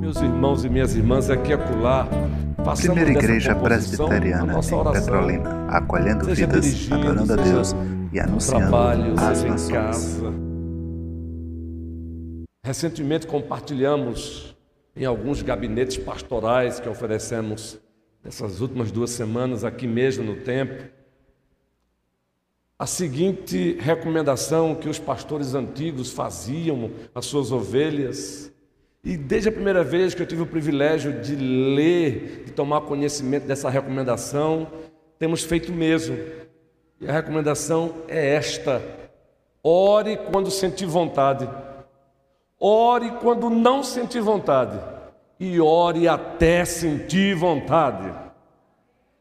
Meus irmãos e minhas irmãs, aqui acolá, Primeira Igreja Presbiteriana em. Petrolina, acolhendo Seja vidas, adorando a Deus e anunciando trabalho, as nações. casa. Recentemente compartilhamos em alguns gabinetes pastorais que oferecemos nessas últimas duas semanas aqui mesmo no templo a seguinte recomendação que os pastores antigos faziam às suas ovelhas. E desde a primeira vez que eu tive o privilégio de ler, de tomar conhecimento dessa recomendação, temos feito mesmo. E a recomendação é esta: ore quando sentir vontade, ore quando não sentir vontade, e ore até sentir vontade.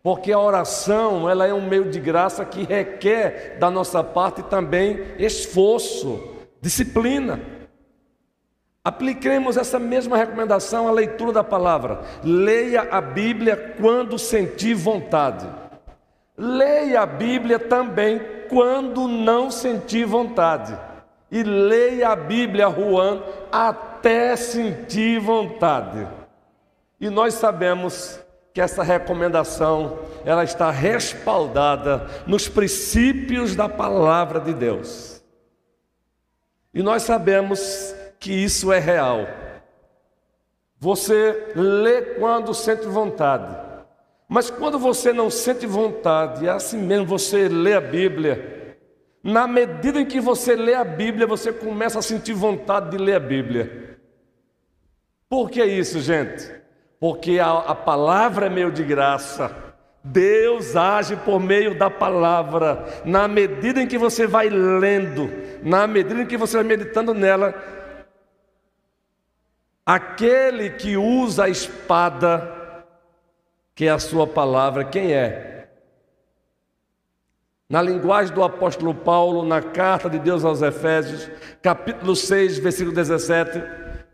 Porque a oração, ela é um meio de graça que requer da nossa parte também esforço, disciplina. Apliquemos essa mesma recomendação à leitura da palavra. Leia a Bíblia quando sentir vontade. Leia a Bíblia também quando não sentir vontade. E leia a Bíblia, Juan, até sentir vontade. E nós sabemos que essa recomendação ela está respaldada nos princípios da palavra de Deus. E nós sabemos que isso é real. Você lê quando sente vontade. Mas quando você não sente vontade, é assim mesmo, você lê a Bíblia. Na medida em que você lê a Bíblia, você começa a sentir vontade de ler a Bíblia. Por que isso, gente? Porque a, a palavra é meio de graça. Deus age por meio da palavra. Na medida em que você vai lendo, na medida em que você vai meditando nela, aquele que usa a espada, que é a sua palavra, quem é? Na linguagem do apóstolo Paulo, na carta de Deus aos Efésios, capítulo 6, versículo 17,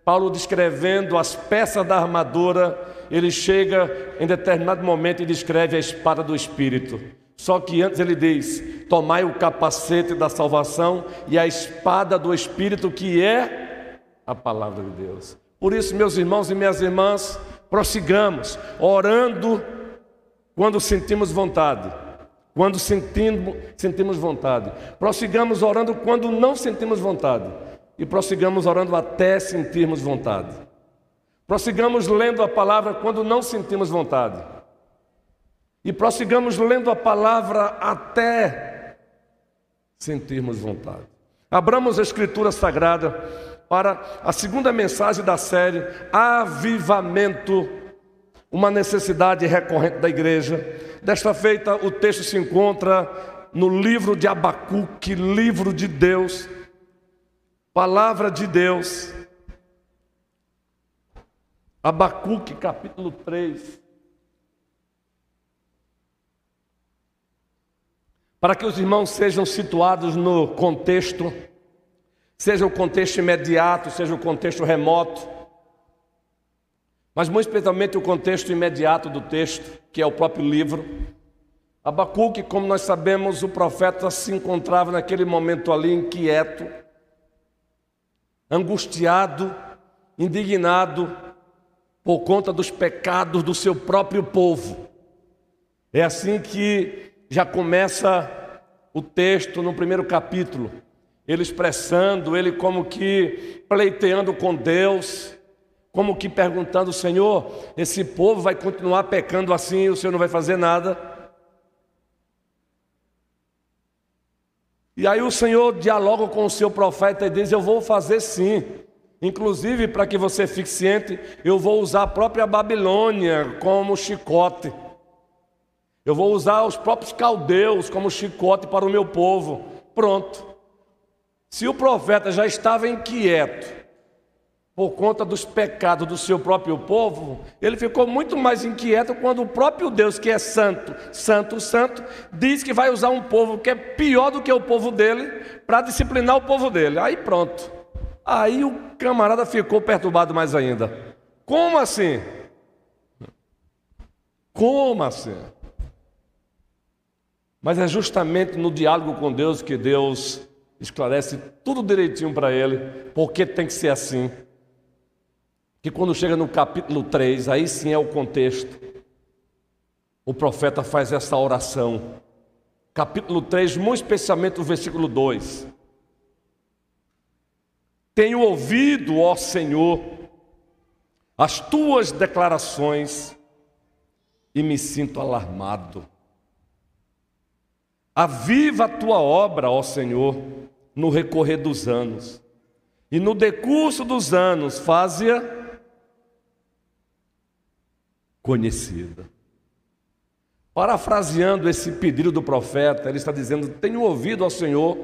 Paulo descrevendo as peças da armadura, ele chega em determinado momento e descreve a espada do Espírito. Só que antes ele diz: Tomai o capacete da salvação e a espada do Espírito, que é a palavra de Deus. Por isso, meus irmãos e minhas irmãs, prossigamos, orando quando sentimos vontade. Quando sentimos, sentimos vontade. Prossigamos orando quando não sentimos vontade e prossigamos orando até sentirmos vontade. Prossigamos lendo a palavra quando não sentimos vontade. E prossigamos lendo a palavra até sentirmos vontade. Abramos a Escritura Sagrada para a segunda mensagem da série Avivamento, uma necessidade recorrente da igreja. Desta feita, o texto se encontra no livro de Abacuque, livro de Deus, Palavra de Deus, Abacuque capítulo 3. Para que os irmãos sejam situados no contexto, seja o contexto imediato, seja o contexto remoto, mas muito especialmente o contexto imediato do texto, que é o próprio livro. Abacuque, como nós sabemos, o profeta se encontrava naquele momento ali inquieto, angustiado, indignado por conta dos pecados do seu próprio povo. É assim que já começa o texto no primeiro capítulo, ele expressando, ele como que pleiteando com Deus, como que perguntando: Senhor, esse povo vai continuar pecando assim o Senhor não vai fazer nada? E aí o Senhor dialoga com o seu profeta e diz: Eu vou fazer sim. Inclusive, para que você fique ciente, eu vou usar a própria Babilônia como chicote. Eu vou usar os próprios caldeus como chicote para o meu povo. Pronto. Se o profeta já estava inquieto por conta dos pecados do seu próprio povo, ele ficou muito mais inquieto quando o próprio Deus, que é santo, santo, santo, diz que vai usar um povo que é pior do que o povo dele para disciplinar o povo dele. Aí pronto. Aí o camarada ficou perturbado mais ainda. Como assim? Como assim? Mas é justamente no diálogo com Deus que Deus esclarece tudo direitinho para ele, porque tem que ser assim. que quando chega no capítulo 3, aí sim é o contexto, o profeta faz essa oração. Capítulo 3, muito especialmente o versículo 2. Tenho ouvido, ó Senhor, as tuas declarações e me sinto alarmado. Aviva a tua obra, ó Senhor, no recorrer dos anos, e no decurso dos anos, faze-a conhecida. Parafraseando esse pedido do profeta, ele está dizendo: Tenho ouvido, ó Senhor,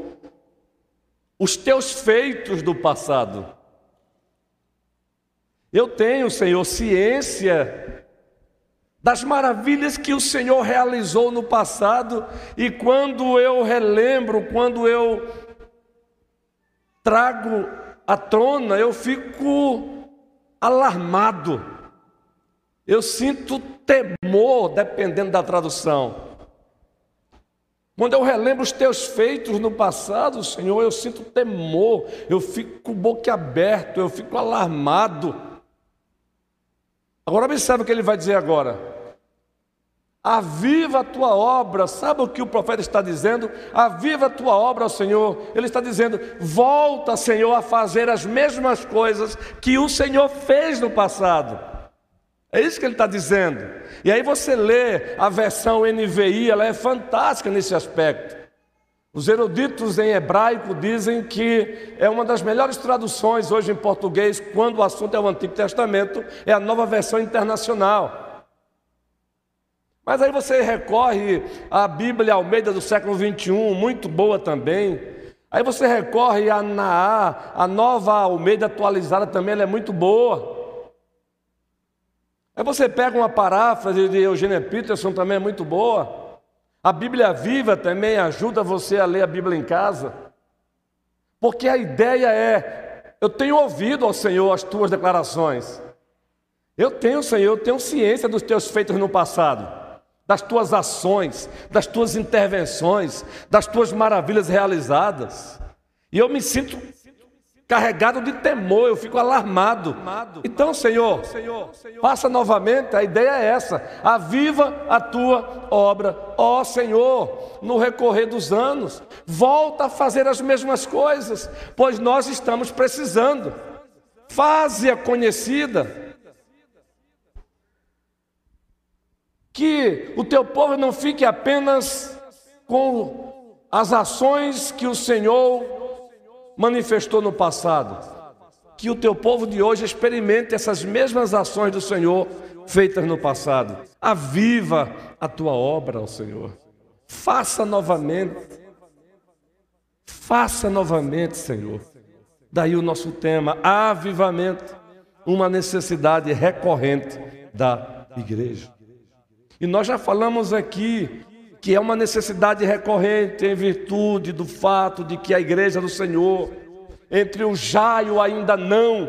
os teus feitos do passado. Eu tenho, Senhor, ciência das maravilhas que o Senhor realizou no passado, e quando eu relembro, quando eu trago à tona, eu fico alarmado, eu sinto temor, dependendo da tradução. Quando eu relembro os teus feitos no passado, Senhor, eu sinto temor, eu fico boquiaberto, eu fico alarmado. Agora observe o que ele vai dizer agora. Aviva a tua obra, sabe o que o profeta está dizendo? Aviva a tua obra, Senhor. Ele está dizendo: volta, Senhor, a fazer as mesmas coisas que o Senhor fez no passado. É isso que ele está dizendo. E aí você lê a versão NVI, ela é fantástica nesse aspecto. Os eruditos em hebraico dizem que é uma das melhores traduções hoje em português, quando o assunto é o Antigo Testamento, é a nova versão internacional. Mas aí você recorre à Bíblia Almeida do século 21, muito boa também. Aí você recorre a Naá, a nova Almeida atualizada também, ela é muito boa. Aí você pega uma paráfrase de Eugênia Peterson, também é muito boa. A Bíblia viva também ajuda você a ler a Bíblia em casa, porque a ideia é: eu tenho ouvido ao Senhor as tuas declarações, eu tenho, Senhor, eu tenho ciência dos teus feitos no passado, das tuas ações, das tuas intervenções, das tuas maravilhas realizadas, e eu me sinto carregado de temor, eu fico alarmado. Então, Senhor, faça novamente, a ideia é essa: aviva a tua obra, ó Senhor, no recorrer dos anos, volta a fazer as mesmas coisas, pois nós estamos precisando. Faze-a conhecida. Que o teu povo não fique apenas com as ações que o Senhor manifestou no passado. Que o teu povo de hoje experimente essas mesmas ações do Senhor feitas no passado. Aviva a tua obra, Senhor. Faça novamente. Faça novamente, Senhor. Daí o nosso tema, avivamento, uma necessidade recorrente da igreja. E nós já falamos aqui que é uma necessidade recorrente em virtude do fato de que a igreja do Senhor, entre o já e o ainda não,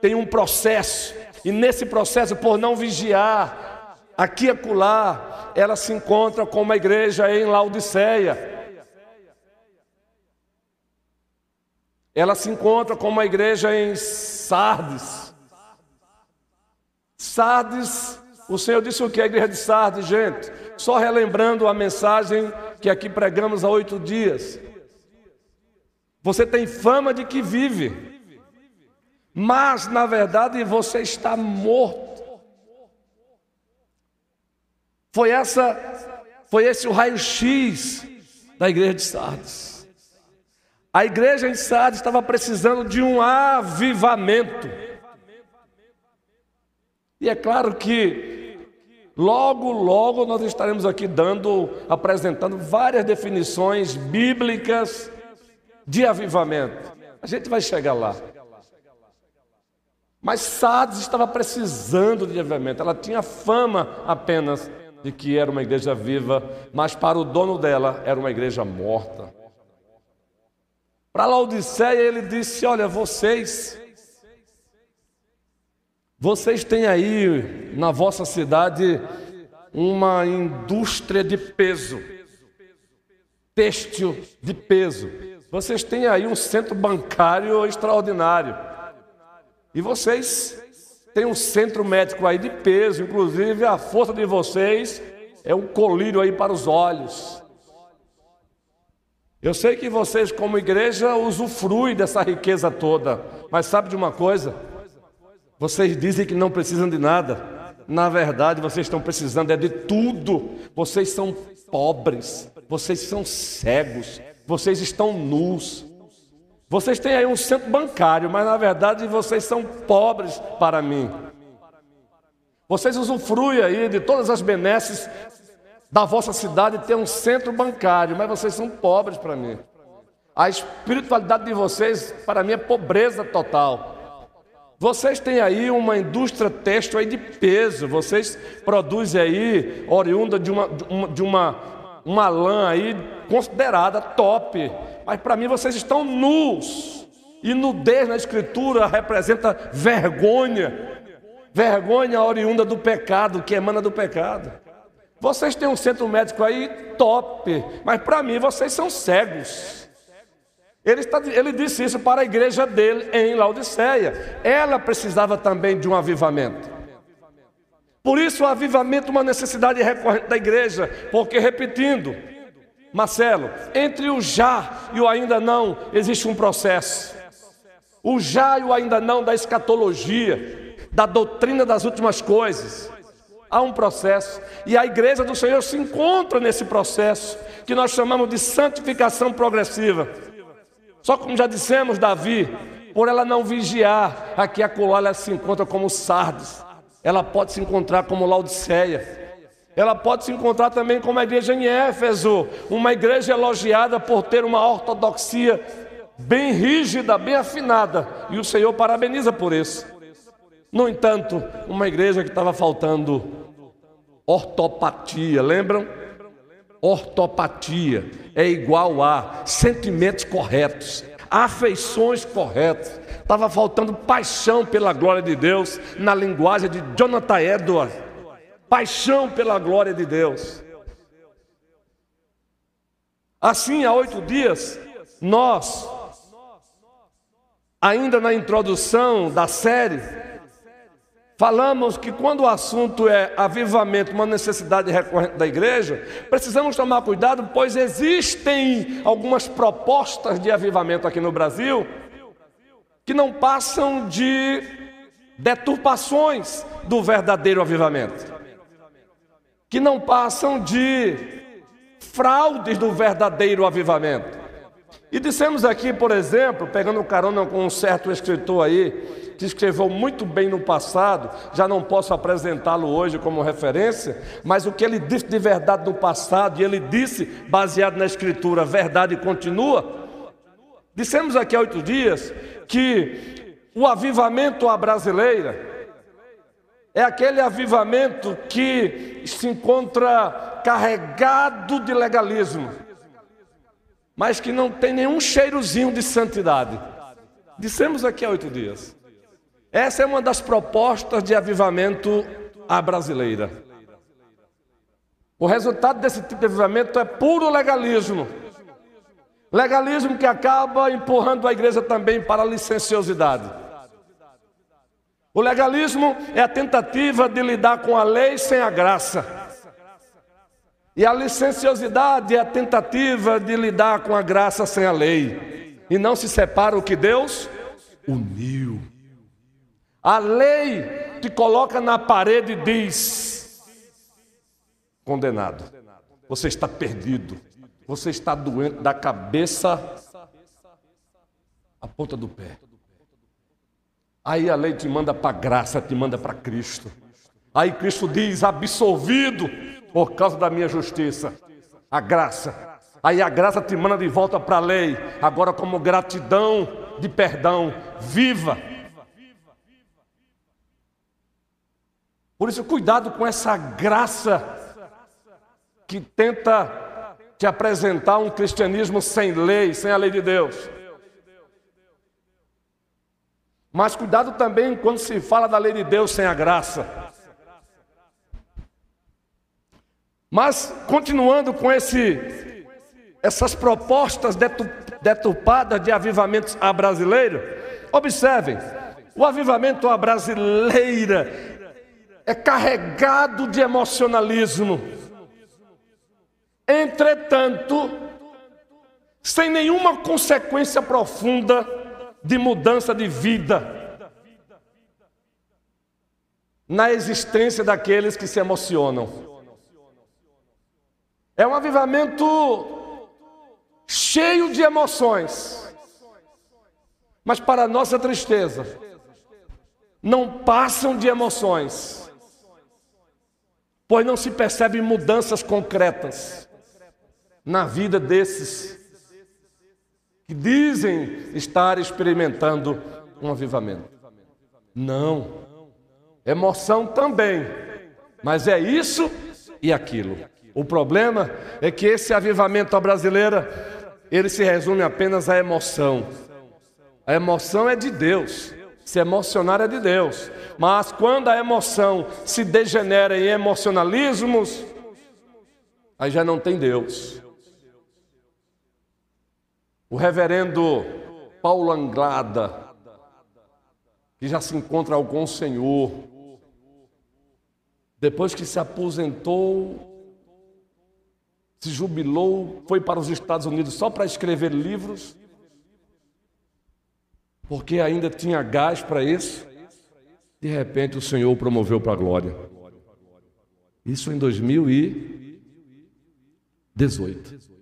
tem um processo, e nesse processo, por não vigiar, aqui e acolá, ela se encontra com uma igreja em Laodiceia. Ela se encontra com uma igreja em Sardes. Sardes, o Senhor disse o que? A igreja de Sardes, gente só relembrando a mensagem que aqui pregamos há oito dias. Você tem fama de que vive, mas na verdade você está morto. Foi essa, foi esse o raio-x da igreja de Sardes. A igreja em Sardes estava precisando de um avivamento. E é claro que Logo, logo nós estaremos aqui dando, apresentando várias definições bíblicas de avivamento. A gente vai chegar lá. Mas Sardes estava precisando de avivamento. Ela tinha fama apenas de que era uma igreja viva, mas para o dono dela era uma igreja morta. Para Laodiceia ele disse: Olha, vocês vocês têm aí na vossa cidade uma indústria de peso, têxtil de peso. Vocês têm aí um centro bancário extraordinário. E vocês têm um centro médico aí de peso, inclusive a força de vocês é um colírio aí para os olhos. Eu sei que vocês, como igreja, usufruem dessa riqueza toda, mas sabe de uma coisa? Vocês dizem que não precisam de nada. Na verdade, vocês estão precisando é de tudo. Vocês são pobres, vocês são cegos, vocês estão nus. Vocês têm aí um centro bancário, mas na verdade vocês são pobres para mim. Vocês usufruem aí de todas as benesses da vossa cidade, ter um centro bancário, mas vocês são pobres para mim. A espiritualidade de vocês, para mim, é pobreza total. Vocês têm aí uma indústria têxtil aí de peso, vocês produzem aí, oriunda de uma, de uma, uma lã aí considerada top, mas para mim vocês estão nus, e nudez na escritura representa vergonha, vergonha oriunda do pecado, que emana do pecado. Vocês têm um centro médico aí top, mas para mim vocês são cegos. Ele, está, ele disse isso para a igreja dele em Laodiceia. Ela precisava também de um avivamento. Por isso, o avivamento é uma necessidade recorrente da igreja, porque, repetindo, Marcelo, entre o já e o ainda não existe um processo. O já e o ainda não da escatologia, da doutrina das últimas coisas. Há um processo, e a igreja do Senhor se encontra nesse processo, que nós chamamos de santificação progressiva. Só como já dissemos, Davi, por ela não vigiar, aqui a colar ela se encontra como Sardes, ela pode se encontrar como Laodiceia. Ela pode se encontrar também como a igreja em Éfeso, uma igreja elogiada por ter uma ortodoxia bem rígida, bem afinada, e o Senhor parabeniza por isso. No entanto, uma igreja que estava faltando ortopatia, lembram? Ortopatia é igual a sentimentos corretos, afeições corretas. Estava faltando paixão pela glória de Deus, na linguagem de Jonathan Edwards. Paixão pela glória de Deus. Assim, há oito dias, nós, ainda na introdução da série, Falamos que quando o assunto é avivamento, uma necessidade recorrente da igreja, precisamos tomar cuidado, pois existem algumas propostas de avivamento aqui no Brasil que não passam de deturpações do verdadeiro avivamento, que não passam de fraudes do verdadeiro avivamento. E dissemos aqui, por exemplo, pegando carona com um certo escritor aí, que escreveu muito bem no passado, já não posso apresentá-lo hoje como referência, mas o que ele disse de verdade no passado, e ele disse, baseado na Escritura, verdade continua. Dissemos aqui há oito dias que o avivamento à brasileira é aquele avivamento que se encontra carregado de legalismo, mas que não tem nenhum cheirozinho de santidade. Dissemos aqui há oito dias. Essa é uma das propostas de avivamento à brasileira. O resultado desse tipo de avivamento é puro legalismo. Legalismo que acaba empurrando a igreja também para a licenciosidade. O legalismo é a tentativa de lidar com a lei sem a graça. E a licenciosidade é a tentativa de lidar com a graça sem a lei. E não se separa o que Deus uniu. A lei te coloca na parede e diz: condenado, você está perdido, você está doente da cabeça à ponta do pé. Aí a lei te manda para a graça, te manda para Cristo. Aí Cristo diz: absolvido por causa da minha justiça, a graça. Aí a graça te manda de volta para a lei, agora como gratidão de perdão, viva Por isso, cuidado com essa graça que tenta te apresentar um cristianismo sem lei, sem a lei de Deus. Mas cuidado também quando se fala da lei de Deus sem a graça. Mas continuando com esse, essas propostas deturpadas de avivamentos a brasileiro, observem, O avivamento à brasileira é carregado de emocionalismo. Entretanto, sem nenhuma consequência profunda de mudança de vida na existência daqueles que se emocionam. É um avivamento cheio de emoções, mas para nossa tristeza, não passam de emoções, pois não se percebem mudanças concretas na vida desses que dizem estar experimentando um avivamento. Não. Emoção também, mas é isso e aquilo. O problema é que esse avivamento à brasileira, ele se resume apenas à emoção. A emoção é de Deus. Se emocionar é de Deus. Mas quando a emoção se degenera em emocionalismos, aí já não tem Deus. O reverendo Paulo Anglada, que já se encontra com o Senhor, depois que se aposentou, se jubilou, foi para os Estados Unidos só para escrever livros, porque ainda tinha gás para isso. De repente o Senhor o promoveu para a glória. Isso em 2018.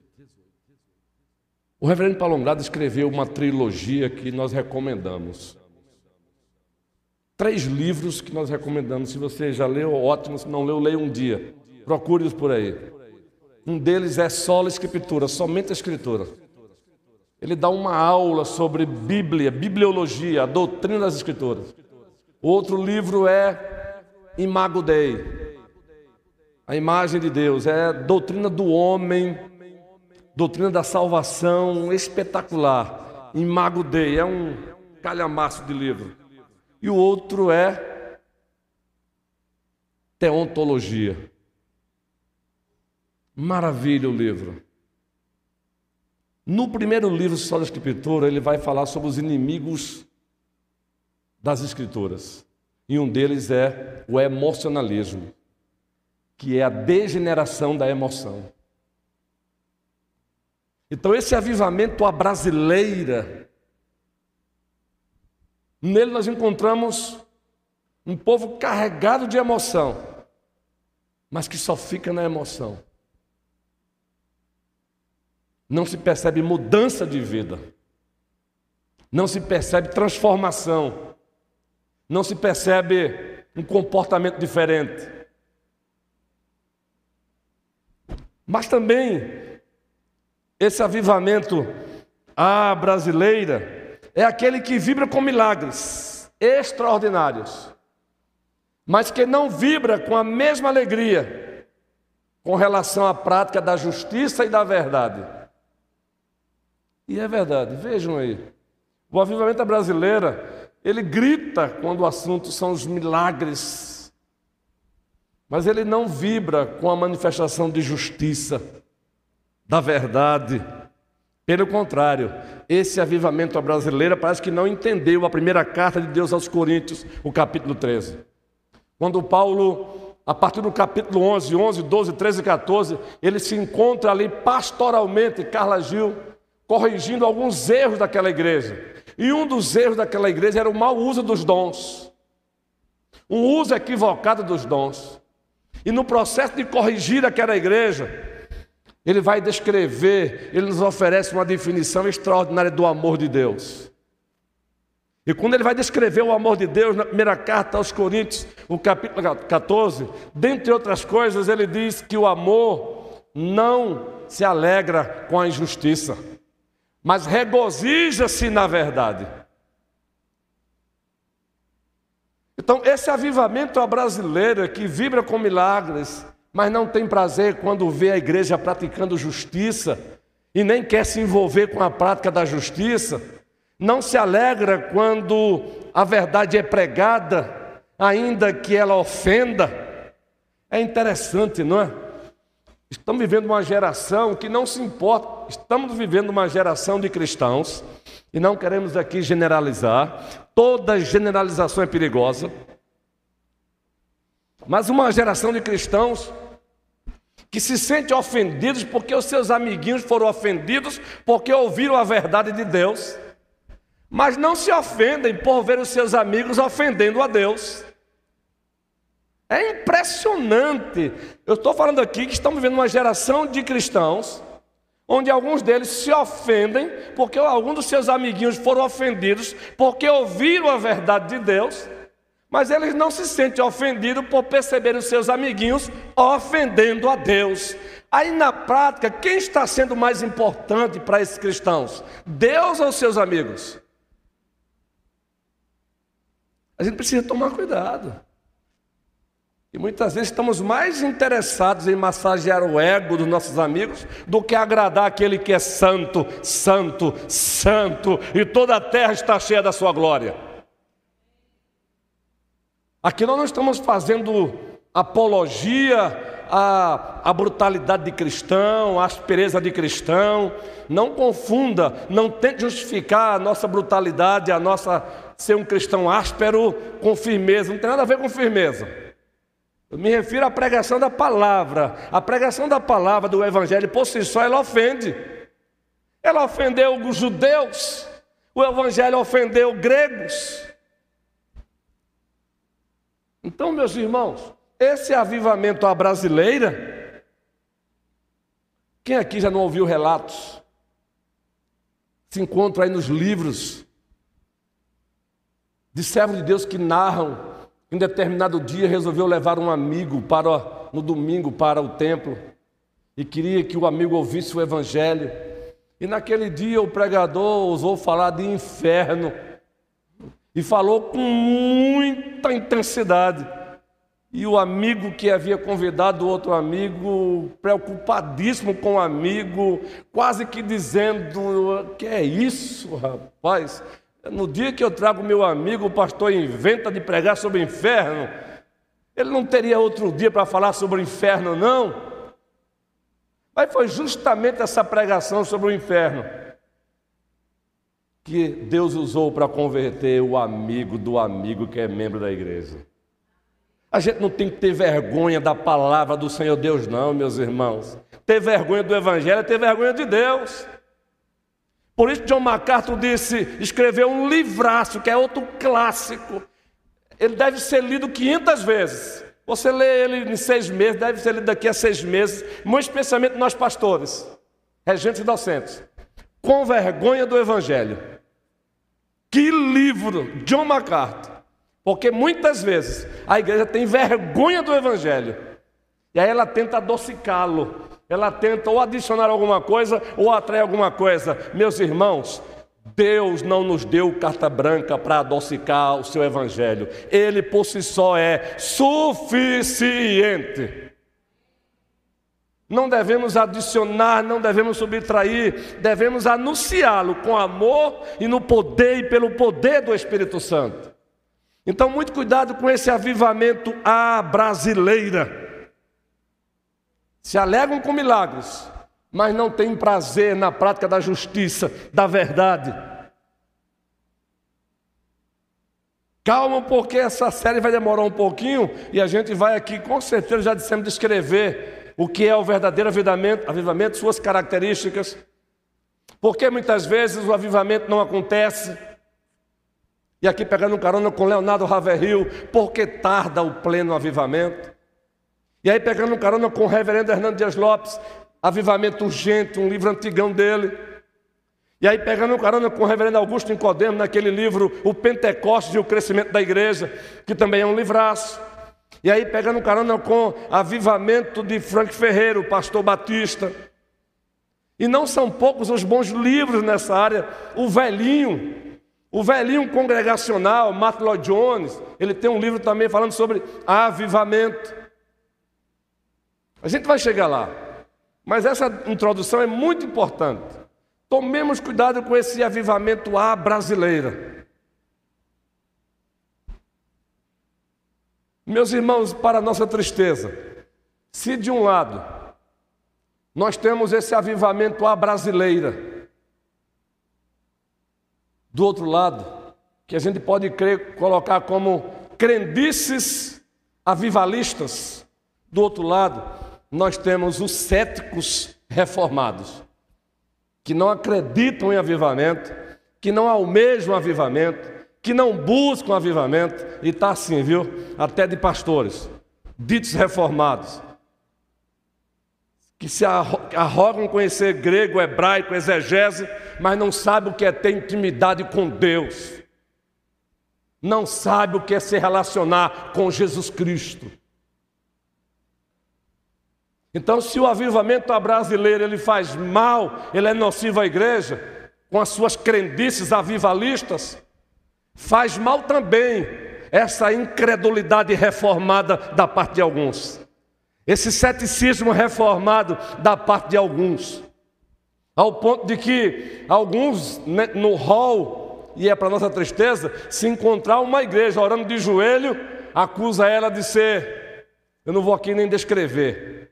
O reverendo Paulo Andrade escreveu uma trilogia que nós recomendamos. Três livros que nós recomendamos. Se você já leu, ótimo. Se não leu, leia um dia. Procure-os por aí. Um deles é Solo Escritura, somente a Escritura. Ele dá uma aula sobre Bíblia, bibliologia, a doutrina das Escrituras. Outro livro é Imago Dei, a imagem de Deus, é doutrina do homem, doutrina da salvação, espetacular. Imago Dei, é um calhamaço de livro e o outro é teontologia. Maravilha o livro. No primeiro livro só da Escritura, ele vai falar sobre os inimigos das Escrituras. E um deles é o emocionalismo, que é a degeneração da emoção. Então, esse avivamento à brasileira Nele nós encontramos um povo carregado de emoção, mas que só fica na emoção. Não se percebe mudança de vida, não se percebe transformação, não se percebe um comportamento diferente. Mas também esse avivamento à brasileira é aquele que vibra com milagres extraordinários, mas que não vibra com a mesma alegria com relação à prática da justiça e da verdade. E é verdade, vejam aí. O avivamento brasileiro, ele grita quando o assunto são os milagres, mas ele não vibra com a manifestação de justiça, da verdade pelo contrário, esse avivamento brasileiro parece que não entendeu a primeira carta de Deus aos Coríntios, o capítulo 13. Quando Paulo, a partir do capítulo 11, 11, 12, 13 e 14, ele se encontra ali pastoralmente, Carla Gil, corrigindo alguns erros daquela igreja. E um dos erros daquela igreja era o mau uso dos dons. Um uso equivocado dos dons. E no processo de corrigir aquela igreja, ele vai descrever, ele nos oferece uma definição extraordinária do amor de Deus. E quando ele vai descrever o amor de Deus na primeira carta aos Coríntios, o capítulo 14, dentre outras coisas, ele diz que o amor não se alegra com a injustiça, mas regozija-se na verdade. Então, esse avivamento à brasileira que vibra com milagres, mas não tem prazer quando vê a igreja praticando justiça e nem quer se envolver com a prática da justiça, não se alegra quando a verdade é pregada, ainda que ela ofenda. É interessante, não é? Estamos vivendo uma geração que não se importa, estamos vivendo uma geração de cristãos, e não queremos aqui generalizar, toda generalização é perigosa. Mas uma geração de cristãos que se sente ofendidos porque os seus amiguinhos foram ofendidos porque ouviram a verdade de Deus, mas não se ofendem por ver os seus amigos ofendendo a Deus. É impressionante. Eu estou falando aqui que estamos vivendo uma geração de cristãos onde alguns deles se ofendem porque alguns dos seus amiguinhos foram ofendidos porque ouviram a verdade de Deus, mas eles não se sentem ofendidos por perceber os seus amiguinhos ofendendo a Deus. Aí na prática, quem está sendo mais importante para esses cristãos? Deus ou seus amigos? A gente precisa tomar cuidado. E muitas vezes estamos mais interessados em massagear o ego dos nossos amigos do que agradar aquele que é santo, santo, santo, e toda a terra está cheia da sua glória. Aqui nós não estamos fazendo apologia à, à brutalidade de cristão, à aspereza de cristão. Não confunda, não tente justificar a nossa brutalidade, a nossa ser um cristão áspero com firmeza. Não tem nada a ver com firmeza. Eu me refiro à pregação da palavra. A pregação da palavra do Evangelho, por si só, ela ofende. Ela ofendeu os judeus, o Evangelho ofendeu gregos. Então, meus irmãos, esse avivamento à brasileira, quem aqui já não ouviu relatos? Se encontra aí nos livros de servos de Deus que narram em determinado dia resolveu levar um amigo para no domingo para o templo e queria que o amigo ouvisse o evangelho. E naquele dia o pregador ousou falar de inferno e falou com muita intensidade. E o amigo que havia convidado o outro amigo, preocupadíssimo com o amigo, quase que dizendo: Que é isso, rapaz? No dia que eu trago meu amigo, o pastor inventa de pregar sobre o inferno. Ele não teria outro dia para falar sobre o inferno, não. Mas foi justamente essa pregação sobre o inferno que Deus usou para converter o amigo do amigo que é membro da igreja. A gente não tem que ter vergonha da palavra do Senhor Deus, não, meus irmãos. Ter vergonha do Evangelho é ter vergonha de Deus. Por isso, John MacArthur disse, escreveu um livraço, que é outro clássico. Ele deve ser lido 500 vezes. Você lê ele em seis meses, deve ser lido daqui a seis meses, muito especialmente nós pastores, regentes e docentes. Com vergonha do Evangelho. Que livro, John MacArthur. Porque muitas vezes a igreja tem vergonha do Evangelho. E aí ela tenta adocicá-lo, ela tenta ou adicionar alguma coisa ou atrair alguma coisa. Meus irmãos, Deus não nos deu carta branca para adocicar o seu evangelho. Ele por si só é suficiente. Não devemos adicionar, não devemos subtrair, devemos anunciá-lo com amor e no poder e pelo poder do Espírito Santo. Então, muito cuidado com esse avivamento à brasileira se alegram com milagres, mas não têm prazer na prática da justiça, da verdade. Calma, porque essa série vai demorar um pouquinho e a gente vai aqui, com certeza, já dissemos, descrever o que é o verdadeiro avivamento, avivamento, suas características. Porque muitas vezes o avivamento não acontece. E aqui pegando um carona com Leonardo Raverhill, porque tarda o pleno avivamento. E aí, pegando um carona com o reverendo Hernando Dias Lopes, Avivamento Urgente, um livro antigão dele. E aí, pegando um carona com o reverendo Augusto Nicodemo, naquele livro O Pentecostes e o Crescimento da Igreja, que também é um livraço. E aí, pegando um carona com Avivamento de Frank Ferreira, pastor Batista. E não são poucos os bons livros nessa área. O Velhinho, o Velhinho Congregacional, Martin Lloyd Jones, ele tem um livro também falando sobre avivamento. A gente vai chegar lá. Mas essa introdução é muito importante. Tomemos cuidado com esse avivamento à brasileira. Meus irmãos, para nossa tristeza, se de um lado nós temos esse avivamento à brasileira, do outro lado, que a gente pode crer, colocar como crendices avivalistas. Do outro lado, nós temos os céticos reformados, que não acreditam em avivamento, que não almejam avivamento, que não buscam avivamento, e está assim, viu? Até de pastores, ditos reformados, que se arrogam conhecer grego, hebraico, exegese, mas não sabem o que é ter intimidade com Deus, não sabe o que é se relacionar com Jesus Cristo. Então, se o avivamento brasileiro ele faz mal, ele é nocivo à igreja, com as suas crendices avivalistas, faz mal também essa incredulidade reformada da parte de alguns. Esse ceticismo reformado da parte de alguns. Ao ponto de que alguns né, no hall, e é para nossa tristeza, se encontrar uma igreja orando de joelho, acusa ela de ser, eu não vou aqui nem descrever,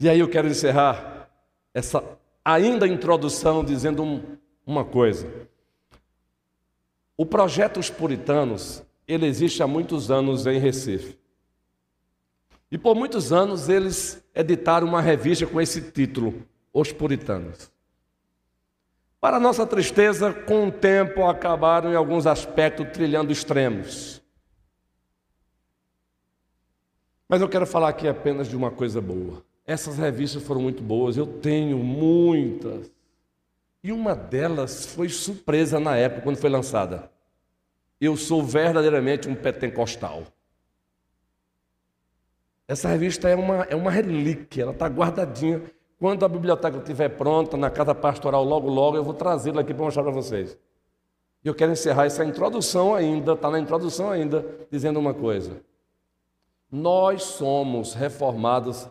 E aí eu quero encerrar essa ainda introdução dizendo um, uma coisa. O projeto Os Puritanos, ele existe há muitos anos em Recife. E por muitos anos eles editaram uma revista com esse título, Os Puritanos. Para nossa tristeza, com o tempo acabaram em alguns aspectos trilhando extremos. Mas eu quero falar aqui apenas de uma coisa boa. Essas revistas foram muito boas, eu tenho muitas. E uma delas foi surpresa na época, quando foi lançada. Eu sou verdadeiramente um pentecostal. Essa revista é uma, é uma relíquia, ela está guardadinha. Quando a biblioteca estiver pronta, na casa pastoral, logo, logo, eu vou trazê-la aqui para mostrar para vocês. E eu quero encerrar essa introdução ainda, está na introdução ainda, dizendo uma coisa. Nós somos reformados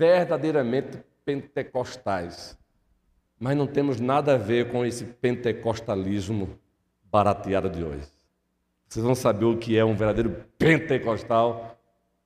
verdadeiramente pentecostais. Mas não temos nada a ver com esse pentecostalismo barateado de hoje. Vocês vão saber o que é um verdadeiro pentecostal.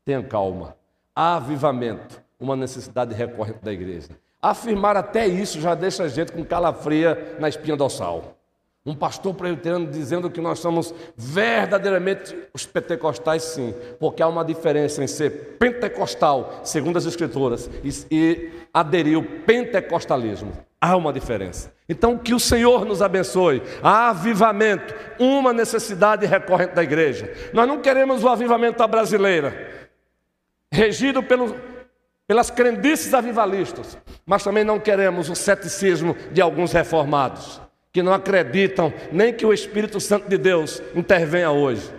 Tenham calma. Avivamento, uma necessidade recorrente da igreja. Afirmar até isso já deixa a gente com calafria na espinha dorsal. Um pastor presbiteriano dizendo que nós somos verdadeiramente os pentecostais, sim, porque há uma diferença em ser pentecostal, segundo as Escrituras, e, e aderir ao pentecostalismo. Há uma diferença. Então, que o Senhor nos abençoe. Há avivamento, uma necessidade recorrente da igreja. Nós não queremos o avivamento da brasileira, regido pelo, pelas crendices avivalistas, mas também não queremos o ceticismo de alguns reformados que não acreditam nem que o Espírito Santo de Deus intervenha hoje,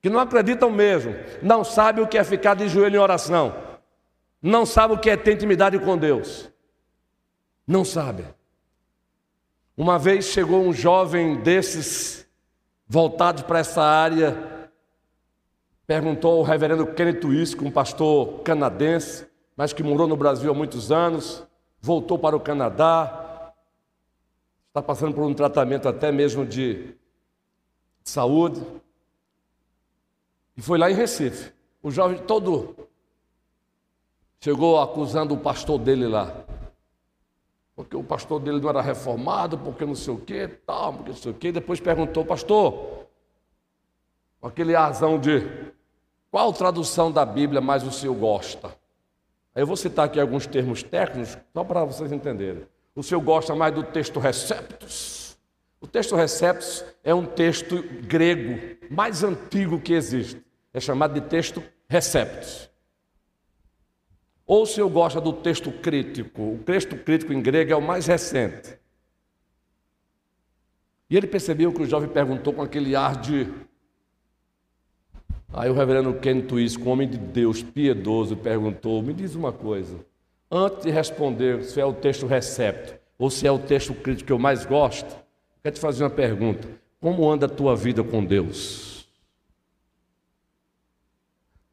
que não acreditam mesmo, não sabem o que é ficar de joelho em oração, não sabem o que é ter intimidade com Deus, não sabem. Uma vez chegou um jovem desses, voltados para essa área, perguntou ao reverendo Kenneth Wisk, um pastor canadense, mas que morou no Brasil há muitos anos, voltou para o Canadá, está passando por um tratamento até mesmo de saúde. E foi lá em Recife. O jovem todo chegou acusando o pastor dele lá. Porque o pastor dele não era reformado, porque não sei o que, tal, porque não sei o que. Depois perguntou, pastor, com aquele arzão de qual tradução da Bíblia mais o senhor gosta? Aí eu vou citar aqui alguns termos técnicos, só para vocês entenderem. O senhor gosta mais do texto Receptus? O texto Receptus é um texto grego mais antigo que existe. É chamado de texto Receptus. Ou o senhor gosta do texto crítico? O texto crítico em grego é o mais recente. E ele percebeu que o jovem perguntou com aquele ar de. Aí o reverendo Ken Twist, um homem de Deus piedoso, perguntou: Me diz uma coisa. Antes de responder se é o texto recepto ou se é o texto crítico que eu mais gosto, quero te fazer uma pergunta: como anda a tua vida com Deus?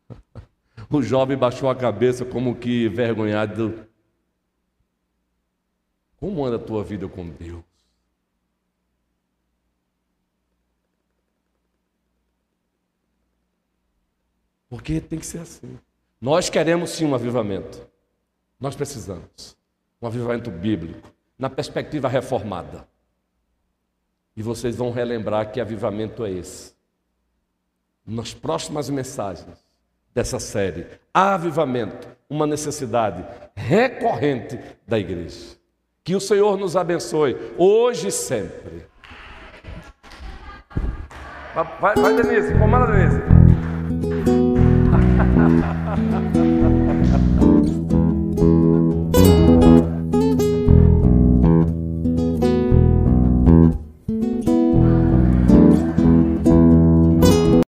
O jovem baixou a cabeça como que vergonhado. Como anda a tua vida com Deus? Porque tem que ser assim. Nós queremos sim um avivamento. Nós precisamos. Um avivamento bíblico. na perspectiva reformada. E vocês vão relembrar que avivamento é esse. Nas próximas mensagens dessa série, avivamento, uma necessidade recorrente da igreja. Que o Senhor nos abençoe hoje e sempre. Vai, vai Denise, comanda, Denise.